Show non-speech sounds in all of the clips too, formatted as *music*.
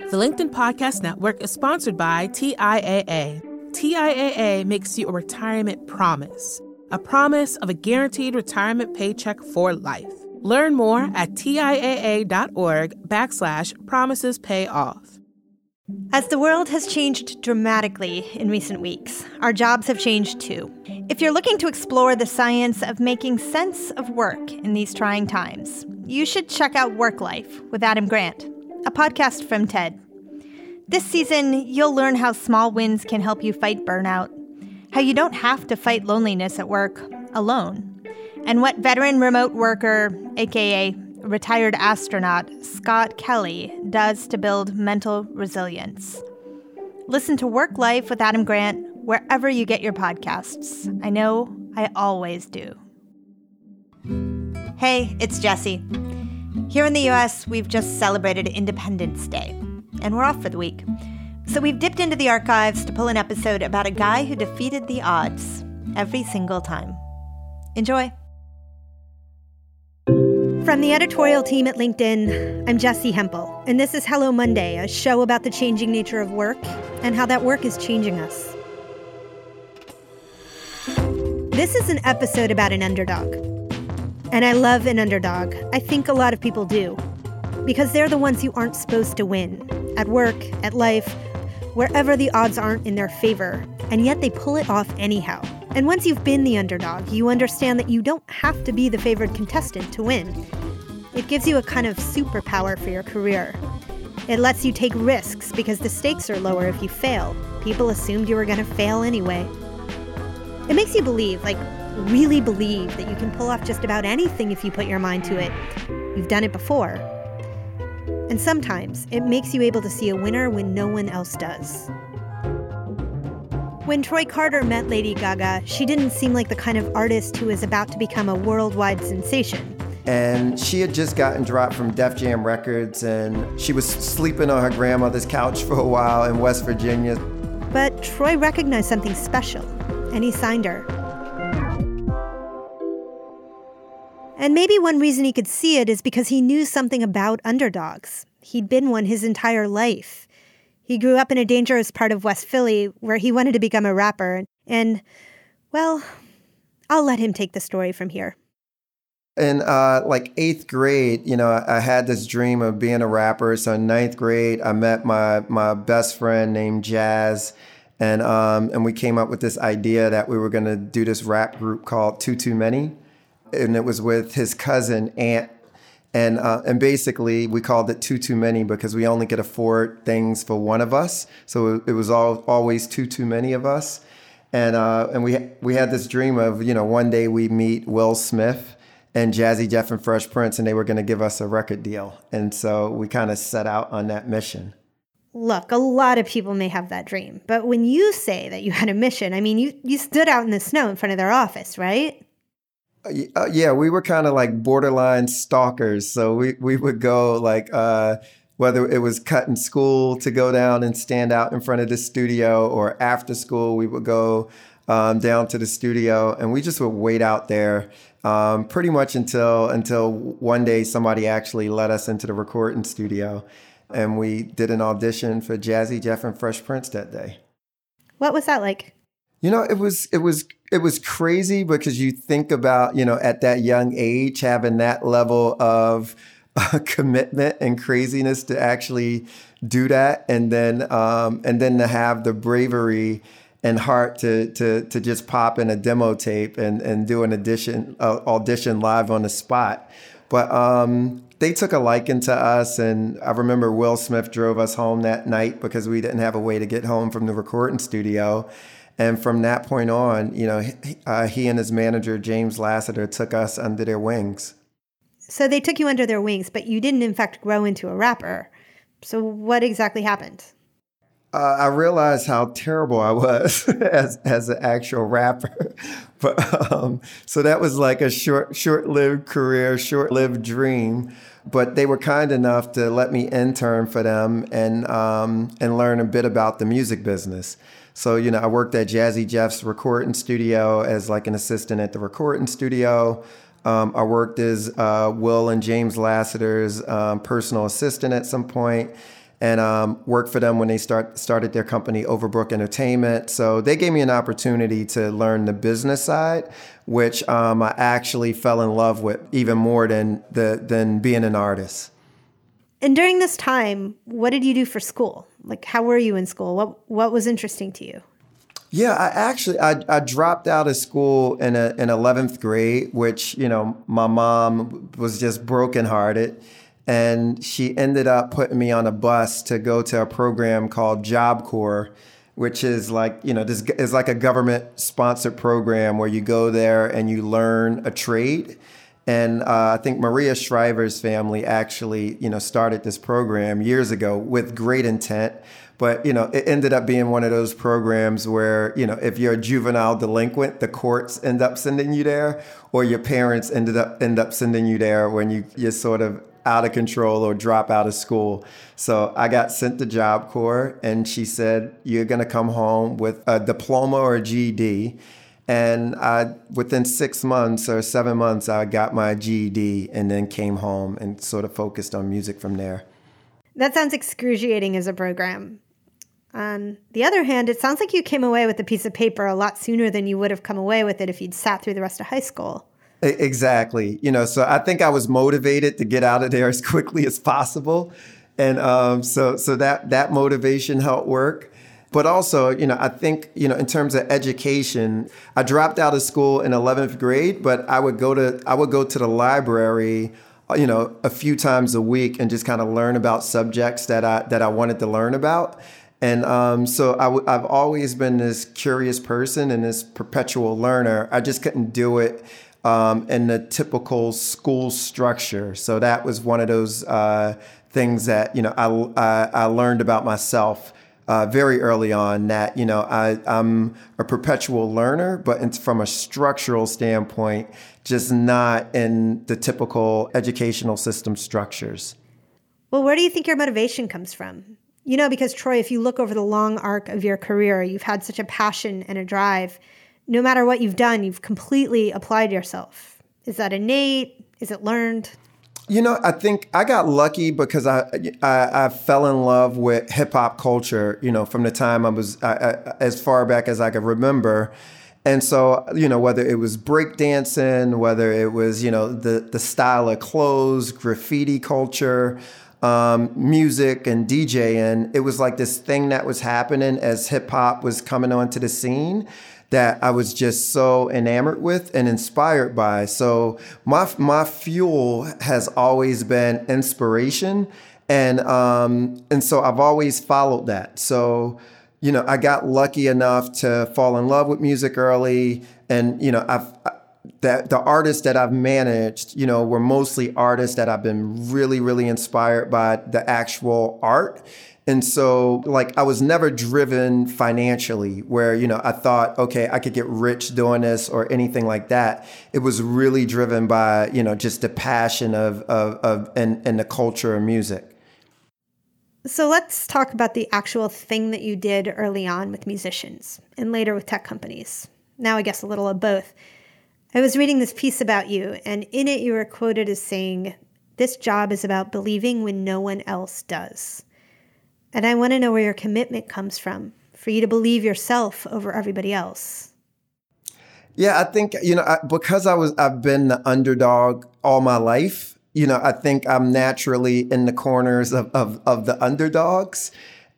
The LinkedIn Podcast Network is sponsored by TIAA. TIAA makes you a retirement promise, a promise of a guaranteed retirement paycheck for life. Learn more at TIAA.org backslash promises pay off. As the world has changed dramatically in recent weeks, our jobs have changed too. If you're looking to explore the science of making sense of work in these trying times, you should check out Work Life with Adam Grant, a podcast from TED. This season, you'll learn how small wins can help you fight burnout, how you don't have to fight loneliness at work alone, and what veteran remote worker, aka retired astronaut Scott Kelly does to build mental resilience. Listen to Work Life with Adam Grant wherever you get your podcasts. I know I always do. Hey, it's Jesse. Here in the US, we've just celebrated Independence Day, and we're off for the week. So we've dipped into the archives to pull an episode about a guy who defeated the odds every single time. Enjoy. From the editorial team at LinkedIn, I'm Jesse Hempel, and this is Hello Monday, a show about the changing nature of work and how that work is changing us. This is an episode about an underdog. And I love an underdog. I think a lot of people do. Because they're the ones who aren't supposed to win at work, at life, wherever the odds aren't in their favor, and yet they pull it off anyhow. And once you've been the underdog, you understand that you don't have to be the favored contestant to win. It gives you a kind of superpower for your career. It lets you take risks because the stakes are lower if you fail. People assumed you were going to fail anyway. It makes you believe, like, really believe, that you can pull off just about anything if you put your mind to it. You've done it before. And sometimes it makes you able to see a winner when no one else does. When Troy Carter met Lady Gaga, she didn't seem like the kind of artist who was about to become a worldwide sensation. And she had just gotten dropped from Def Jam Records, and she was sleeping on her grandmother's couch for a while in West Virginia. But Troy recognized something special, and he signed her. And maybe one reason he could see it is because he knew something about underdogs. He'd been one his entire life. He grew up in a dangerous part of West Philly where he wanted to become a rapper. And, well, I'll let him take the story from here. In uh, like eighth grade, you know, I, had this dream of being a rapper. So in ninth grade, I met my my best friend named Jazz, and um, and we came up with this idea that we were going to do this rap group called Too Too Many, and it was with his cousin Ant and uh, and basically we called it too too many because we only could afford things for one of us. So it, was all always too too many of us. And uh, and we we had this dream of you know one day we meet Will Smith and Jazzy Jeff and Fresh Prince and they were going to give us a record deal. And so we kind of set out on that mission. Look, a lot of people may have that dream, but when you say that you had a mission, I mean, you, you stood out in the snow in front of their office, right? Uh, yeah, we were kind of like borderline stalkers. So we, we would go like, uh, whether it was cutting school to go down and stand out in front of the studio or after school, we would go um, down to the studio and we just would wait out there um, pretty much until until one day somebody actually let us into the recording studio and we did an audition for Jazzy Jeff and Fresh Prince that day. What was that like? You know, it was it was it was crazy because you think about you know at that young age having that level of uh, *laughs* commitment and craziness to actually do that, and then um, and then to have the bravery and heart to to to just pop in a demo tape and and do an audition uh, audition live on the spot. But um, they took a liking to us, and I remember Will Smith drove us home that night because we didn't have a way to get home from the recording studio and from that point on, you know, he, uh, he and his manager, James Lassiter, took us under their wings. So they took you under their wings, but you didn't, in fact, grow into a rapper. So what exactly happened? Uh, I realized how terrible I was *laughs* as as an actual rapper, *laughs* but um, so that was like a short short lived career, short lived dream. But they were kind enough to let me intern for them and um, and learn a bit about the music business. So, you know, I worked at Jazzy Jeff's recording studio as like an assistant at the recording studio. Um, I worked as uh, Will and James Lassiter's um, personal assistant at some and um, worked for them when they start started their company Overbrook Entertainment. So they gave me an opportunity to learn the business side, which um, I actually fell in love with even more than the than being an artist. And during this time, what did you do for school? Like, how were you in school? What what was interesting to you? Yeah, I actually I, I dropped out of school in a, in eleventh grade, which you know my mom was just brokenhearted, and she ended up putting me on a bus to go to a program called Job Corps, which is like you know this is like a government sponsored program where you go there and you learn a trade. And uh, I think Maria Shriver's family actually, you know, started this program years ago with great intent but you know, it ended up being one of those programs where you know, if you're a juvenile delinquent, the courts end up sending you there, or your parents ended up end up sending you there when you you're sort of out of control or drop out of school. So I got sent to Job Corps, and she said, "You're going to come home with a diploma or a GED." And I, within six months or seven months, I got my GED, and then came home and sort of focused on music from there. That sounds excruciating as a program. On the other hand, it sounds like you came away with a piece of paper a lot sooner than you would have come away with it if you'd sat through the rest of high school. Exactly. You know, so I think I was motivated to get out of there *laughs* as quickly as possible. And um, so, so that, that motivation helped work. But also, you know, I think, you know, in terms of education, I dropped out of school in 11th grade, but I would go to, I would go to the library you know a few times a week and just kind of learn about subjects that I that I wanted to learn about and um, so i w- I've always been this curious person and this perpetual learner. I just couldn't do it um, in the typical school structure. So that was one of those uh, things that you know I, I, I learned about myself uh, very early on. That you know I, I'm a perpetual learner, but it's from a structural standpoint, just not in the typical educational system structures. Well, where do you think your motivation comes from? You know, because Troy, if you look over the long arc of your career, you've had such a passion and a drive. No matter what you've done, you've completely applied yourself. Is that innate? Is it learned? You know, I think I got lucky because I I, I fell in love with hip hop culture. You know, from the time I was I, I, as far back as I could remember, and so you know whether it was breakdancing, whether it was you know the the style of clothes, graffiti culture, um, music and DJing, it was like this thing that was happening as hip hop was coming onto the scene that I was just so enamored with and inspired by. So my my fuel has always been inspiration, and um, and so I've always followed that. So you know, I got lucky enough to fall in love with music early, and you know, I've that the artists that I've managed, you know, were mostly artists that I've been really, really inspired by the actual art. And so, like, I was never driven financially, where, you know, I thought, okay, I could get rich doing this or anything like that. It was really driven by, you know, just the passion of, of, of and, and the culture of music. So let's talk about the actual thing that you did early on with musicians and later with tech companies. Now, I guess a little of both. I was reading this piece about you, and in it you were quoted as saying, This job is about believing when no one else does. And I want to know where your commitment comes from for you to believe yourself over everybody else. Yeah, I think, you know, I, because I was, I've been the underdog all my life, you know, I think I'm naturally in the corners of, of, of the underdogs.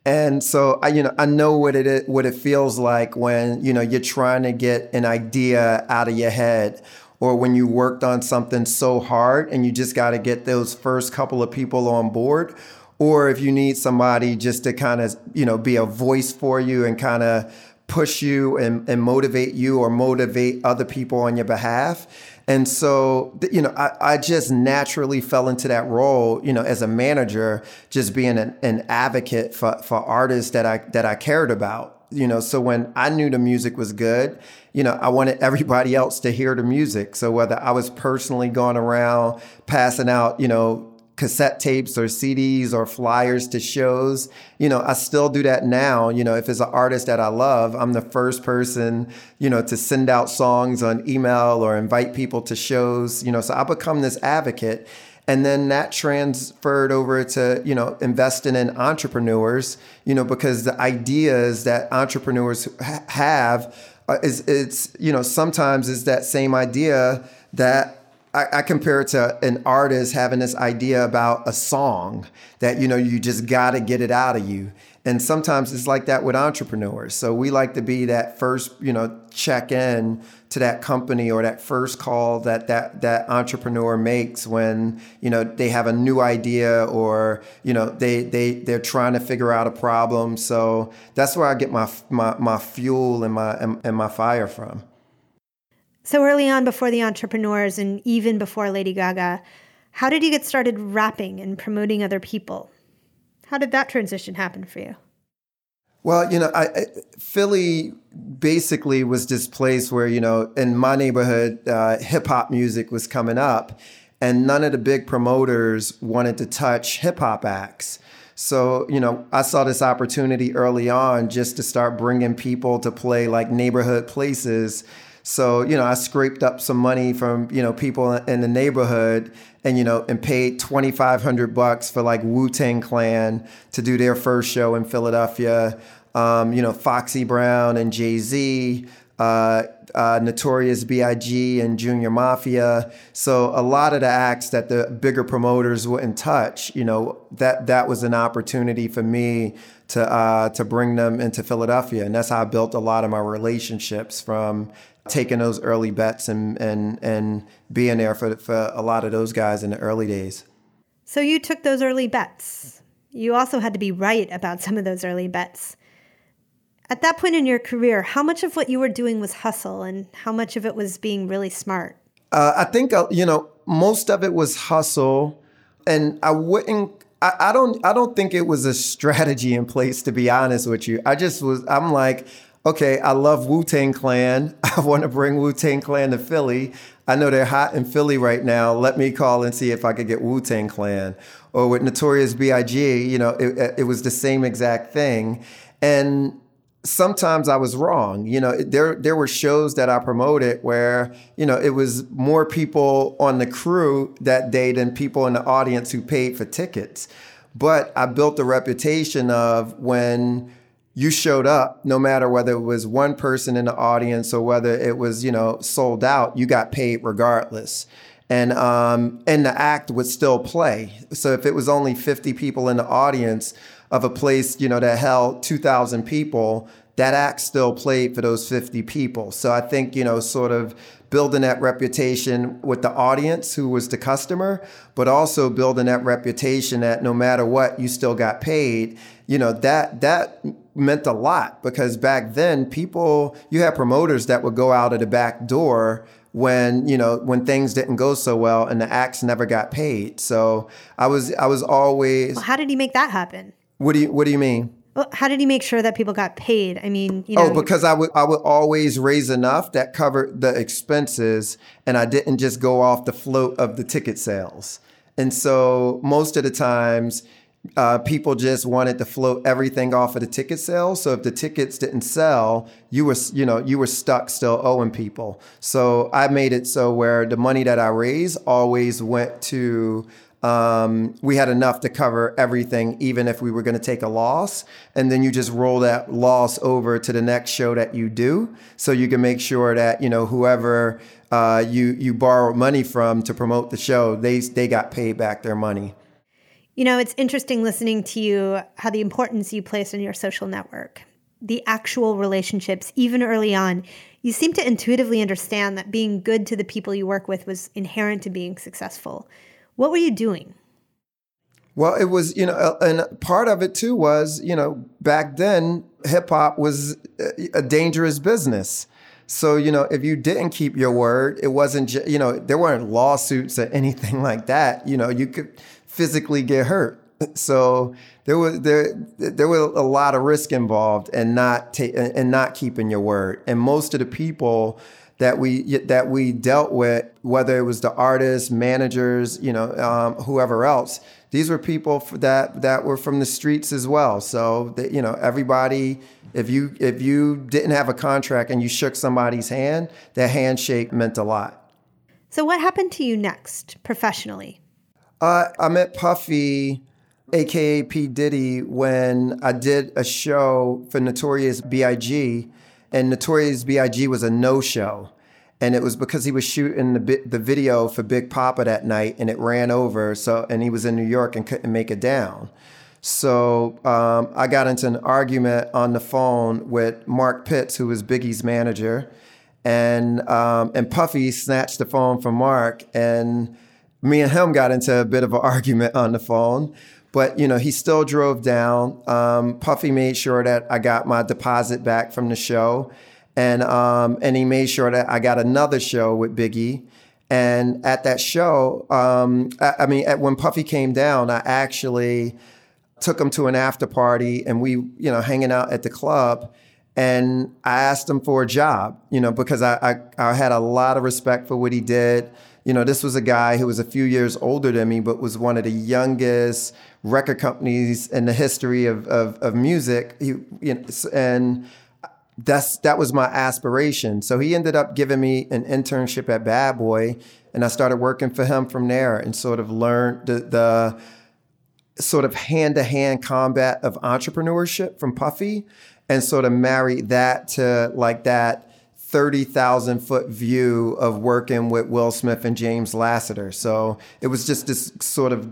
And so I, you know, I know what it is, what it feels like when you know you're trying to get an idea out of your head, or when you worked on something so hard and you just got to get those first couple of people on board, or if you need somebody just to kind of you know be a voice for you and kind of push you and, and motivate you or motivate other people on your behalf and so, you know, I, I just naturally fell into that role, you know, as a manager, just being an, an advocate for, for artists that I that I cared about. You know, so when I knew the music was good, you know, I wanted *laughs* everybody else to hear the music. So whether I was personally going around passing out, you know, cassette tapes or CDs or flyers to shows. You know, I still do that now. You know, if it's an artist that I love, I'm the first person, you know, to send out songs on email or invite people to shows, you know, so I become this advocate. and then that transferred over to you know investing in entrepreneurs you know because the ideas that entrepreneurs ha- have uh, is it's you know sometimes is that same idea that I, I, compare it to an artist having this idea about a song that you know you just got to get it out of you. And sometimes it's like that with entrepreneurs. So we like to be that first you know check in to that company or that first call that that that entrepreneur makes when you know they have a new idea or you know they they they're trying to figure out a problem. So that's where i get my my, my fuel and my and, and my fire from so early on before the entrepreneurs and even before lady gaga how did you get started rapping and promoting other people how did that transition happen for you? Well, you know, I, I, Philly basically was this place where, you know, in my neighborhood, uh, hip hop music was coming up, and none of the big promoters wanted to touch hip hop acts. So, you know, I saw this opportunity early on just to start bringing people to play like neighborhood places. So, you know, I scraped up some money from, you know, people in the neighborhood and you know and paid 2500 bucks for like wu-tang clan to do their first show in philadelphia. Um, you know foxy brown and jay-z uh, uh, notorious big and junior mafia. So a lot of the acts that the bigger promoters wouldn't touch you know that that was an opportunity for me to uh, to bring them into philadelphia and that's how i built a lot of my relationships from taking those early bets and and and being there for for a lot of those guys in the early days. So you took those early bets. You also had to be right about some of those early bets. At that point in your career, how much of what you were doing was hustle and how much of it was being really smart? Uh, I think uh, you know most of it was hustle, and I wouldn't. I, I don't. I don't think it was a strategy in place. To be honest with you, I just was. I'm like, okay, I love Wu Tang Clan. *laughs* I want to bring Wu Tang Clan to Philly. I know they're hot in Philly right now. Let me call and see if I could get Wu Tang Clan. Or with Notorious B.I.G., you know, it, it was the same exact thing. And sometimes I was wrong. You know, there there were shows that I promoted where you know it was more people on the crew that day than people in the audience who paid for tickets. But I built a reputation of when you showed up no matter whether it was one person in the audience or whether it was you know sold out you got paid regardless and um, and the act would still play so if it was only 50 people in the audience of a place you know that held 2000 people that act still played for those 50 people. So i think you know sort of building that reputation with the audience who was the customer but also building that reputation that no matter what you still got paid you know that that meant a lot because back then people you had promoters that would go out of the back door when you know when things didn't go so well and the acts never got paid. So i was i was always well, how did he make that happen what do you what do you mean well, how did he make sure that people got paid? I mean, you know. Oh, because I would I would always raise enough that covered the expenses, and I didn't just go off the float of the ticket sales. And so most of the times, uh, people just wanted to float everything off of the ticket sales. So if the tickets didn't sell, you were you know you were stuck still owing people. So I made it so where the money that I raised always went to. Um, we had enough to cover everything, even if we were going to take a loss. And then you just roll that loss over to the next show that you do, so you can make sure that you know whoever uh, you you borrow money from to promote the show, they they got paid back their money. You know, it's interesting listening to you how the importance you place on your social network, the actual relationships, even early on. You seem to intuitively understand that being good to the people you work with was inherent to being successful. What were you doing? Well, it was, you know, and part of it too was, you know, back then hip hop was a dangerous business. So, you know, if you didn't keep your word, it wasn't, you know, there weren't lawsuits or anything like that. You know, you could, physically get hurt. So there was there there was a lot of risk involved and not ta- and not keeping your word. And most of the people that we that we dealt with, whether it was the artists, managers, you know, um, whoever else, these were people that that were from the streets as well. So that you know, everybody, if you if you didn't have a contract and you shook somebody's hand, that handshake meant a lot. So what happened to you next professionally? Uh, I met Puffy, aka P. Diddy, when I did a show for Notorious B.I.G., and Notorious B.I.G. was a no show. And it was because he was shooting the, the video for Big Poppa that night and it ran over. So, and he was in New York and couldn't make it down. So um, I got into an argument on the phone with Mark Pitts, who was Biggie's manager, and um, and Puffy snatched the phone from Mark, and me and him got into a bit of an *laughs* argument on the phone. But you know, he still drove down. Um, Puffy made sure that I got my deposit back from the show, and um, and he made sure that I got another show with Biggie. And at that show, um, I, I mean, at, when Puffy came down, I actually took him to an after party and we, you know, hanging out at the club. And I asked him for a job, you know, because I, I, I had a lot of respect for what he did. You know, this was a guy who was a few years older than me, but was one of the youngest record companies in the history of, of, of music. He, you know, and that's that was my aspiration. So he ended up giving me an internship at Bad Boy, and I started working for him from there, and sort of learned the, the sort of hand to hand combat of entrepreneurship from Puffy and sort of married that to like that 30,000 foot view of working with Will Smith and James Lassiter. So it was just this sort of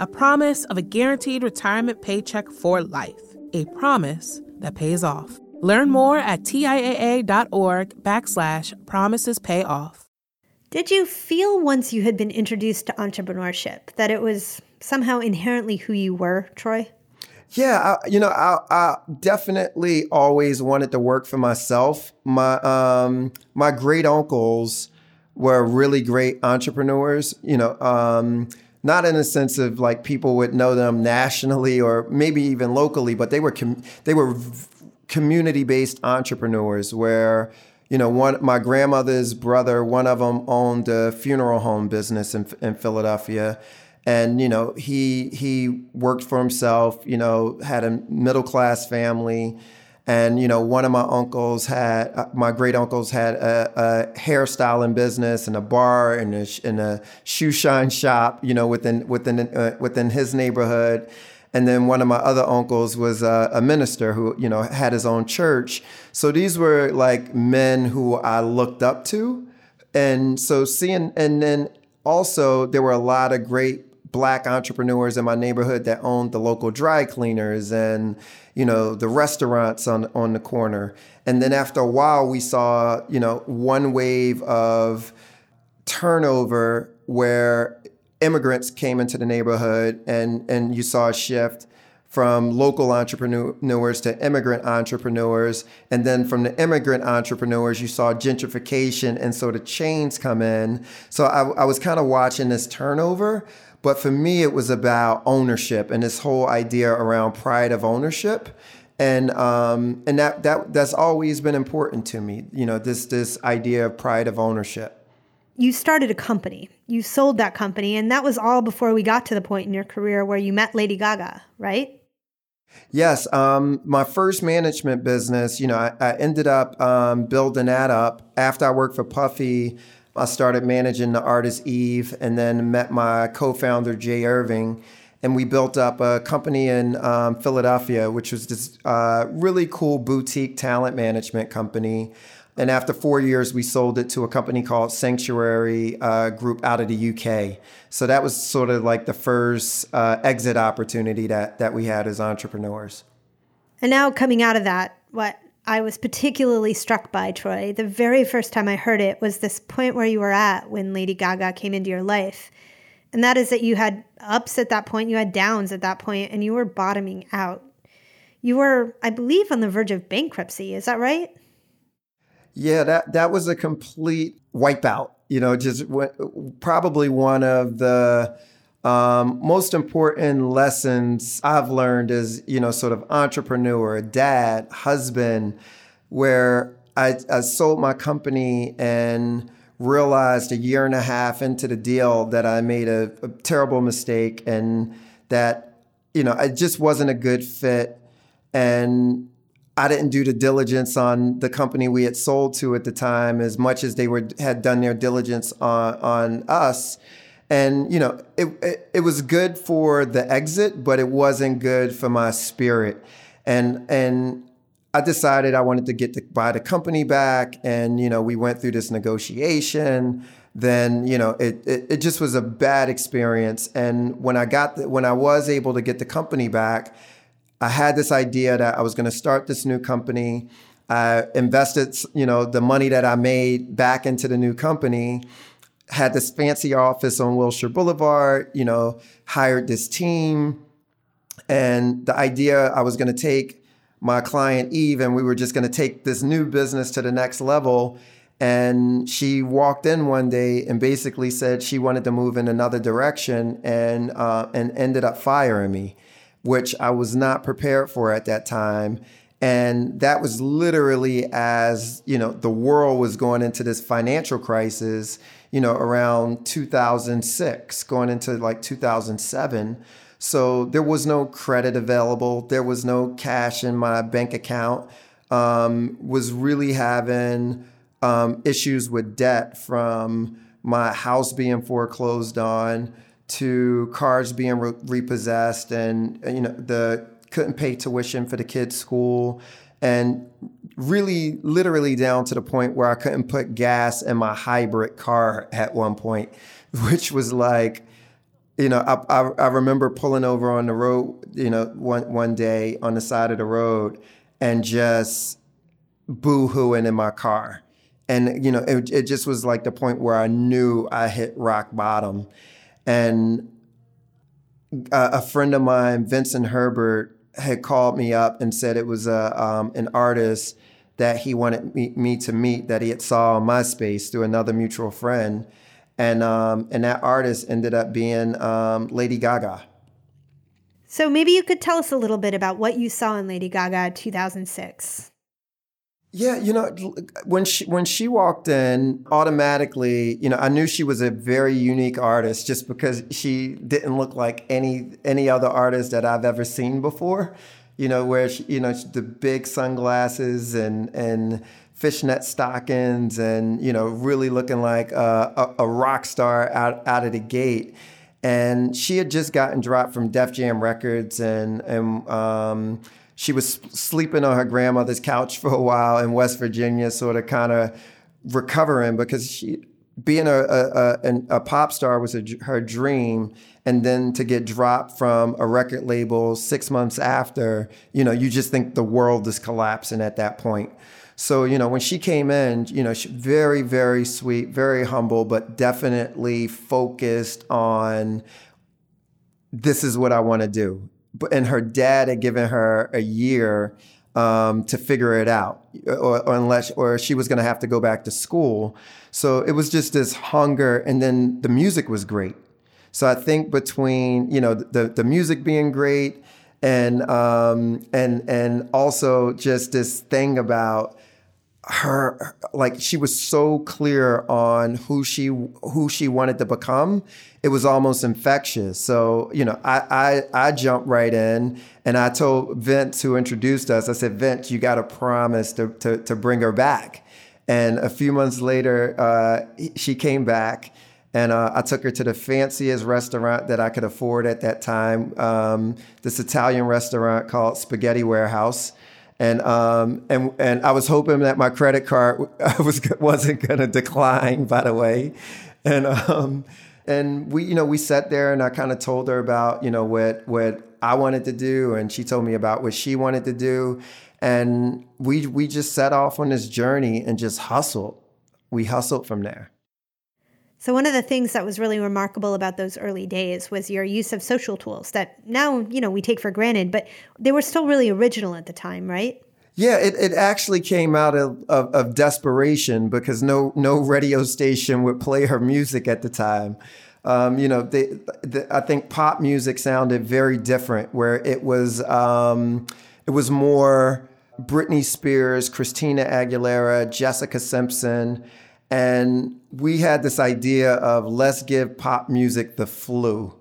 a promise of a guaranteed retirement paycheck for life, a promise that pays off. Learn more at TIAA.org backslash promises pay off. Did you feel once you had been introduced to entrepreneurship that it was somehow inherently who you were, Troy? Yeah, I, you know, I, I, definitely always wanted to work for myself. My um, my great uncles were really great entrepreneurs. You know, um, not in the sense of like people would know them nationally or maybe even locally, but they were com- they were community based entrepreneurs where you know, one my grandmother's brother, one of them owned a funeral home business in, in Philadelphia, and you know, he he worked for himself. You know, had a middle class family, and you know, one of my uncles had uh, my great uncles had a, a hairstyling business and a bar and a, and a shoe shine shop. You know, within within uh, within his neighborhood and then one of my other uncles was a, a, minister who you know had his own church so these were like men who i looked up to and so seeing and then also there were a lot of great black entrepreneurs in my neighborhood that owned the local dry cleaners and you know the restaurants on on the corner and then after a while we saw you know one wave of turnover where immigrants came into the neighborhood and, and you saw a shift from local entrepreneurs to immigrant entrepreneurs. And then from the immigrant entrepreneurs, you saw gentrification and sort of chains come in. So I, I was kind of watching this turnover. But for me, it was about ownership and this whole idea around pride of ownership. And um, and that, that that's always been important to me, you know, this this idea of pride of ownership you started a company. You sold that company, and that was all before we got to the point in your career where you met Lady Gaga, right? Yes. Um, my first management business, you know, I, I ended up um, building that up. After I worked for Puffy, I started managing the artist Eve and then met my co founder, Jay Irving. And we built up a company in um, Philadelphia, which was this uh, really cool boutique talent management company. And after four years, we sold it to a company called Sanctuary uh, Group out of the UK. So that was sort of like the first uh, exit opportunity that, that we had as entrepreneurs. And now coming out of that, what I was particularly struck by, Troy, the very first time I heard it was this point where you were at when Lady Gaga came into your life. And that is that you had ups at that point, you had downs at that point, and you were bottoming out. You were, I believe, on the verge of bankruptcy. Is that right? Yeah, that that was a complete wipeout. You know, just w- probably one of the Um, most important lessons I've learned is, you know, sort of entrepreneur, dad, husband, where I, I sold my company and realized a year and a half into the deal that I made a, a terrible mistake and that, you know, it just wasn't a good fit. And I didn't do the diligence on the company we had sold to at the time as much as they were had done their diligence on on us and you know it, it, it was good for the exit but it wasn't good for my spirit. And and i decided i wanted to get to buy the company back. And you know we went through this negotiation. Then you know it, it, it just was a bad experience. And when i got the, when i was able to get the company back i had this idea that i was going to start this new company. I invested you know the money that i made back into the new company had this fancy office on Wilshire Boulevard, you know, hired this team. And the idea I was going to take my client Eve and we were just going to take this new business to the next level. And she walked in one day and basically said she wanted to move in another direction and, uh, and ended up firing me, which I was not prepared for at that time. And that was literally as, you know, the world was going into this financial crisis you know, around 2006, going into like 2007. So there was no credit available. There was no cash in my bank account. Um, was really having um, issues with debt from my house being foreclosed on to cars being re- repossessed and you know the couldn't pay tuition for the kids school and really literally down to the point where I couldn't put gas in my hybrid car at one point, *laughs* which was like, you know, I, I, I, remember pulling over on the road, you know, one, one day on the side of the road and just boo-hooing in my car. And, you know, it, it just was like the point where I knew I hit rock bottom. And a, a friend of mine, Vincent Herbert, had called me up and said it was a um, an artist that he wanted me, me, to meet that he had saw on MySpace through another mutual friend, and um, and that artist ended up being um, Lady Gaga. So maybe you could tell us a little bit about what you saw in Lady Gaga 2006. Yeah, you know, when she when she walked in, automatically, you know, I knew she was a very unique artist just because she didn't look like any any other artist that I've ever seen before. You know, where she, you know the big sunglasses and and fishnet stockings and you know really looking like a, a, a rock star out out of the gate and she had just gotten dropped from Def Jam Records and and um, she was sleeping on her grandmother's couch for a while in West Virginia, sort of kind of recovering because she being a, a, a, a pop star was a, her dream. And then to get dropped from a record label six months after you know you just think the world is collapsing at that point. So you know when she came in you know she very very sweet very humble but definitely focused on this is what i want to do and her dad had given her a year um, to figure it out, or, or unless, or she was going to have to go back to school. So it was just this hunger, and then the music was great. So I think between you know the the music being great, and um, and and also just this thing about her like she was so clear on who she who she wanted to become it was almost infectious. So you know i i, I jumped right in and i told vince who introduced us i said vince you got to promise to, to, to bring her back. And a few months later uh, she came back and uh, I took her to the fanciest restaurant that I could afford at that time, um, this Italian restaurant called Spaghetti Warehouse and um, and and I was hoping that my credit card *laughs* was wasn't going to decline. By the way, and um, and we you know we sat there and I kind of told her about you know what what I wanted to do, and she told me about what she wanted to do, and we we just set off on this journey and just hustled. We hustled from there. So, one of the things that was really remarkable about those early days was your use of social tools that now, you know, we take for granted, but they were still really original at the time, right? Yeah, it, it actually came out of, of, of desperation because no no radio station would play her music at the time. Um, you know, they, the, I think pop music sounded very different, where it was um, it was more Britney Spears, Christina Aguilera, Jessica Simpson, and we had this idea of let's give pop music the flu.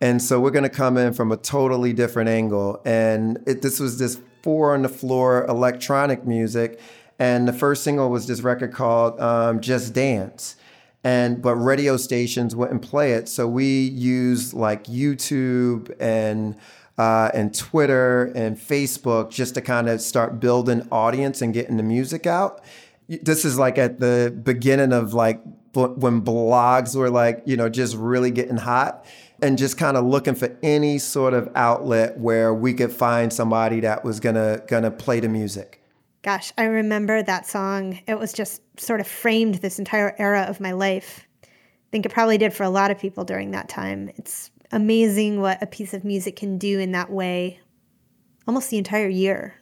And so we're going to come in from a totally different angle. And it, this was this four on the floor electronic music. And the first single was this record called um, Just Dance. And but radio stations wouldn't play it. So we used like YouTube and uh, and Twitter and Facebook just to kind of start building audience and getting the music out. This is like at the beginning of like when blogs were like, you know, just really getting hot and just kind of looking for any sort of outlet where we could find somebody that was gonna gonna play the music. Gosh, I remember that song. It was just sort of framed this entire era of my life. I think it probably did for a lot of people during that time. It's amazing what a piece of music can do in that way almost the entire year.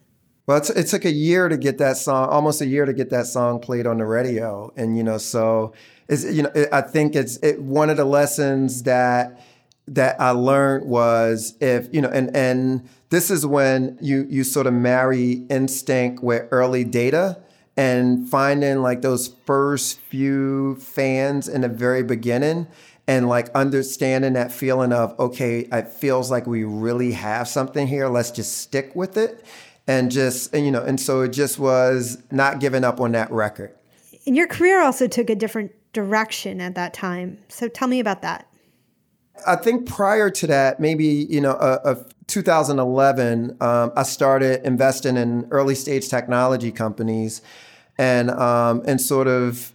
Well, it took a year to get that song, almost a year to get that song played on the radio. And, you know, so it's, you know, it, I think it's it, one of the lessons that, that I learned was if, you know, and, and this is when you, you sort of marry instinct with early data and finding like those first few fans in the very beginning and like understanding that feeling of okay it feels like we really have something here let's just stick with it and just and, you know and so it just was not giving up on that record. And your career also took a different direction at that time. So tell me about that. I think prior to that maybe you know a, a 2011 um, i started investing in early stage technology companies and um, and sort of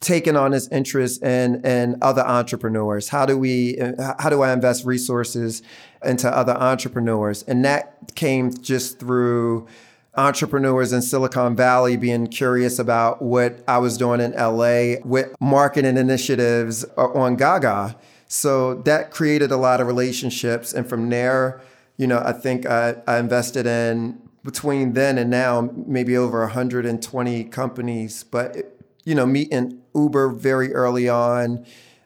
taken on this interest in in other entrepreneurs. How do we how do I invest resources into other entrepreneurs? And that came just through entrepreneurs in Silicon Valley being curious about what I was doing in LA with marketing initiatives uh, on Gaga. So that created a lot of relationships. And from there, you know, I think I, I invested in between then and now maybe over 120 companies. But it, you know, meeting Uber very early on,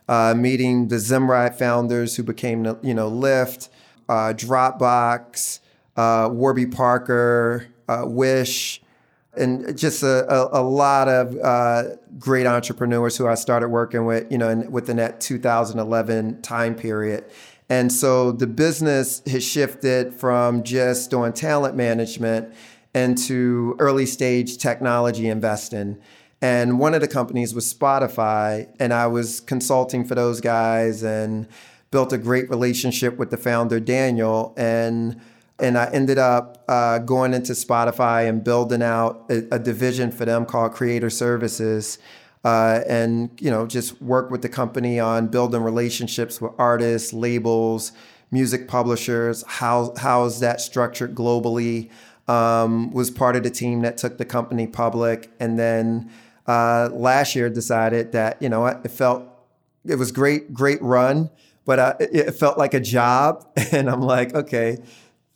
uh, meeting the Zimride founders who became, you know, Lyft, uh, Dropbox, uh, Warby Parker, uh, Wish, and just a, a, a lot of uh, great entrepreneurs who I started working with, you know, in, within that 2011 time period. And so the business has shifted from just doing talent management into early stage technology investing. And one of the companies was Spotify, and I was consulting for those guys and built a great relationship with the founder Daniel, and and I ended up uh, going into Spotify and building out a, a, division for them called Creator Services, uh, and you know just work with the company on building relationships with artists, labels, music publishers. How how's that structured globally? Um, was part of the team that took the company public, and then uh, last year decided that you know it felt it was great, great run, but uh, it, felt like a job, *laughs* and I'm like, okay,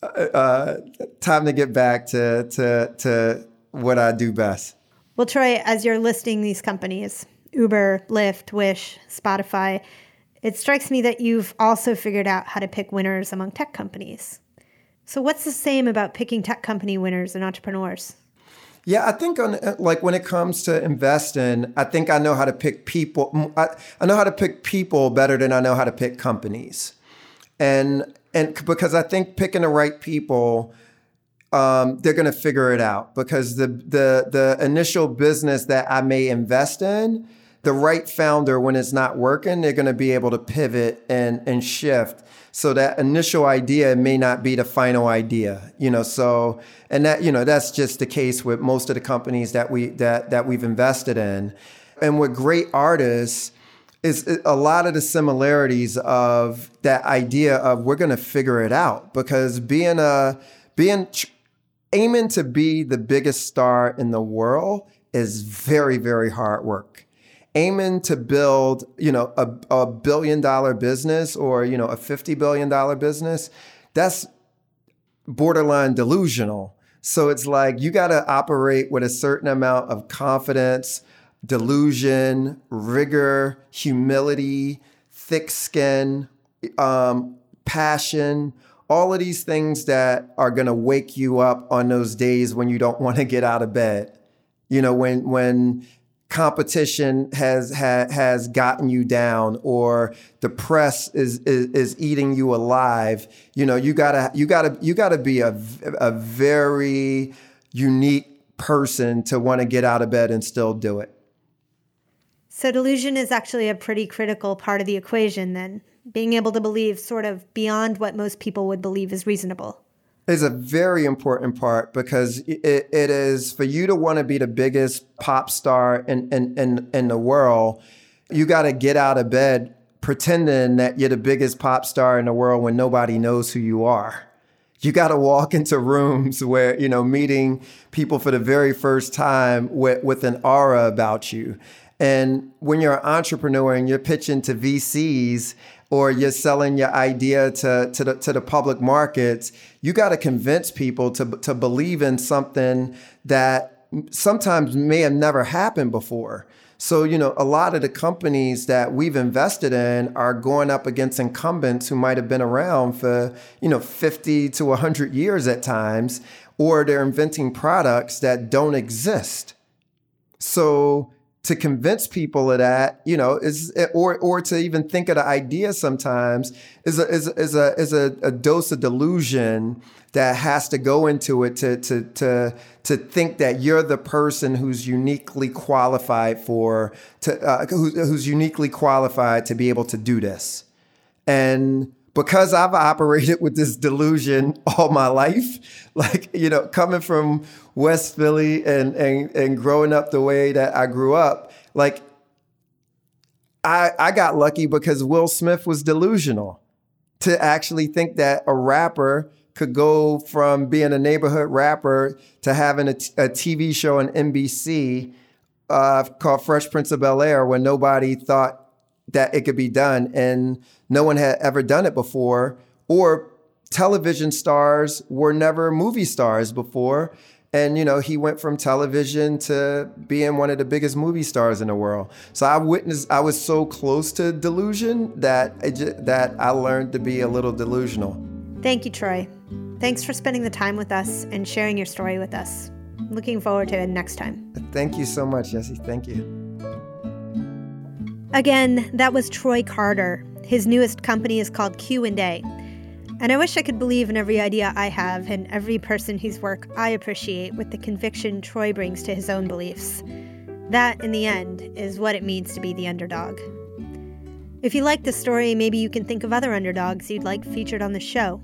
uh, uh, time to get back to to to what I do best. Well, Troy, as you're listing these companies, Uber, Lyft, Wish, Spotify, it strikes me that you've also figured out how to pick winners among tech companies. So, what's the same about picking tech company winners and entrepreneurs? Yeah, I think on like when it comes to investing, I think I know how to pick people. I, I know how to pick people better than I know how to pick companies, and and because I think picking the right people, um, they're going to figure it out. Because the the the initial business that I may invest in, the right founder when it's not working, they're going to be able to pivot and and shift so that initial idea may not be the final idea you know so and that you know that's just the case with most of the companies that we that that we've invested in. And with great artists is a lot of the similarities of that idea of we're going to figure it out because being a being aiming to be the biggest star in the world is very very hard work aiming to build, you know, a, a billion dollar business or, you know, a $50 billion business, that's borderline delusional. So it's like you got to operate with a certain amount of confidence, delusion, rigor, humility, thick skin, um, passion, all of these things that are going to wake you up on those days when you don't want to get out of bed. You know, when when competition has ha, has gotten you down or the press is, is, is eating you alive you know you gotta you gotta you gotta be a, a very unique person to want to get out of bed and still do it. So delusion is actually a pretty critical part of the equation then being able to believe sort of beyond what most people would believe is reasonable is a very important part because it, it is for you to want to be the biggest pop star in, in, in, in the world, you got to get out of bed pretending that you're the biggest pop star in the world when nobody knows who you are. You got to walk *laughs* into rooms where, you know, meeting people for the very first time with, with an aura about you. And when you're an entrepreneur and you're pitching to VCs or you're selling your idea to, to, the, to the public markets, you got to convince people to, to believe in something that sometimes may have never happened before. So, you know, a lot of the companies that we've invested in are going up against incumbents who might have been around for, you know, 50 to 100 years at times, or they're inventing products that don't exist. So, to convince people of that, you know, is or or to even think of the idea sometimes is a is a, is a is a, a dose of delusion that has to go into it to to to to think that you're the person who's uniquely qualified for to uh, who's, who's uniquely qualified to be able to do this, and because I've operated with this delusion all my life, *laughs* like, you know, coming from West Philly and, and, and growing up the way that I grew up, like, I, I got lucky because Will Smith was delusional to actually think that a rapper could go from being a neighborhood rapper to having a, t- a TV show on NBC uh, called Fresh Prince of Bel Air when nobody thought that it could be done. And no one had ever done it before, or television stars were never movie stars before. And you know, he went from television to being one of the biggest movie stars in the world. So I witnessed. I was so close to delusion that just, that I learned to be a little delusional. Thank you, Troy. Thanks for spending the time with us and sharing your story with us. Looking forward to it next time. Thank you so much, Jesse. Thank you. Again, that was Troy Carter. His newest company is called Q&A. And I wish I could believe in every idea I have and every person whose work I appreciate with the conviction Troy brings to his own beliefs. That, in the end, is what it means to be the underdog. If you like the story, maybe you can think of other underdogs you'd like featured on the show.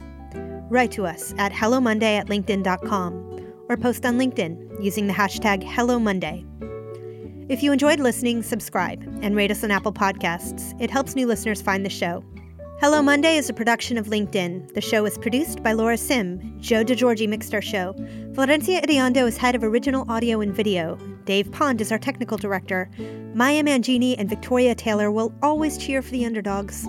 Write to us at hellomonday at linkedin.com or post on LinkedIn using the hashtag HelloMonday. If you enjoyed listening, subscribe and rate us on Apple Podcasts. It helps new listeners find the show. Hello Monday is a production of LinkedIn. The show is produced by Laura Sim. Joe DeGiorgi mixed our show. Valencia Iriondo is head of original audio and video. Dave Pond is our technical director. Maya Mangini and Victoria Taylor will always cheer for the underdogs.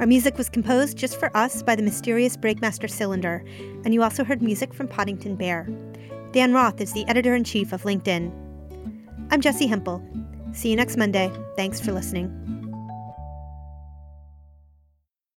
Our music was composed just for us by the mysterious Breakmaster Cylinder, and you also heard music from Poddington Bear. Dan Roth is the editor in chief of LinkedIn. I'm Jessi Hempel. See you next Monday. Thanks for listening.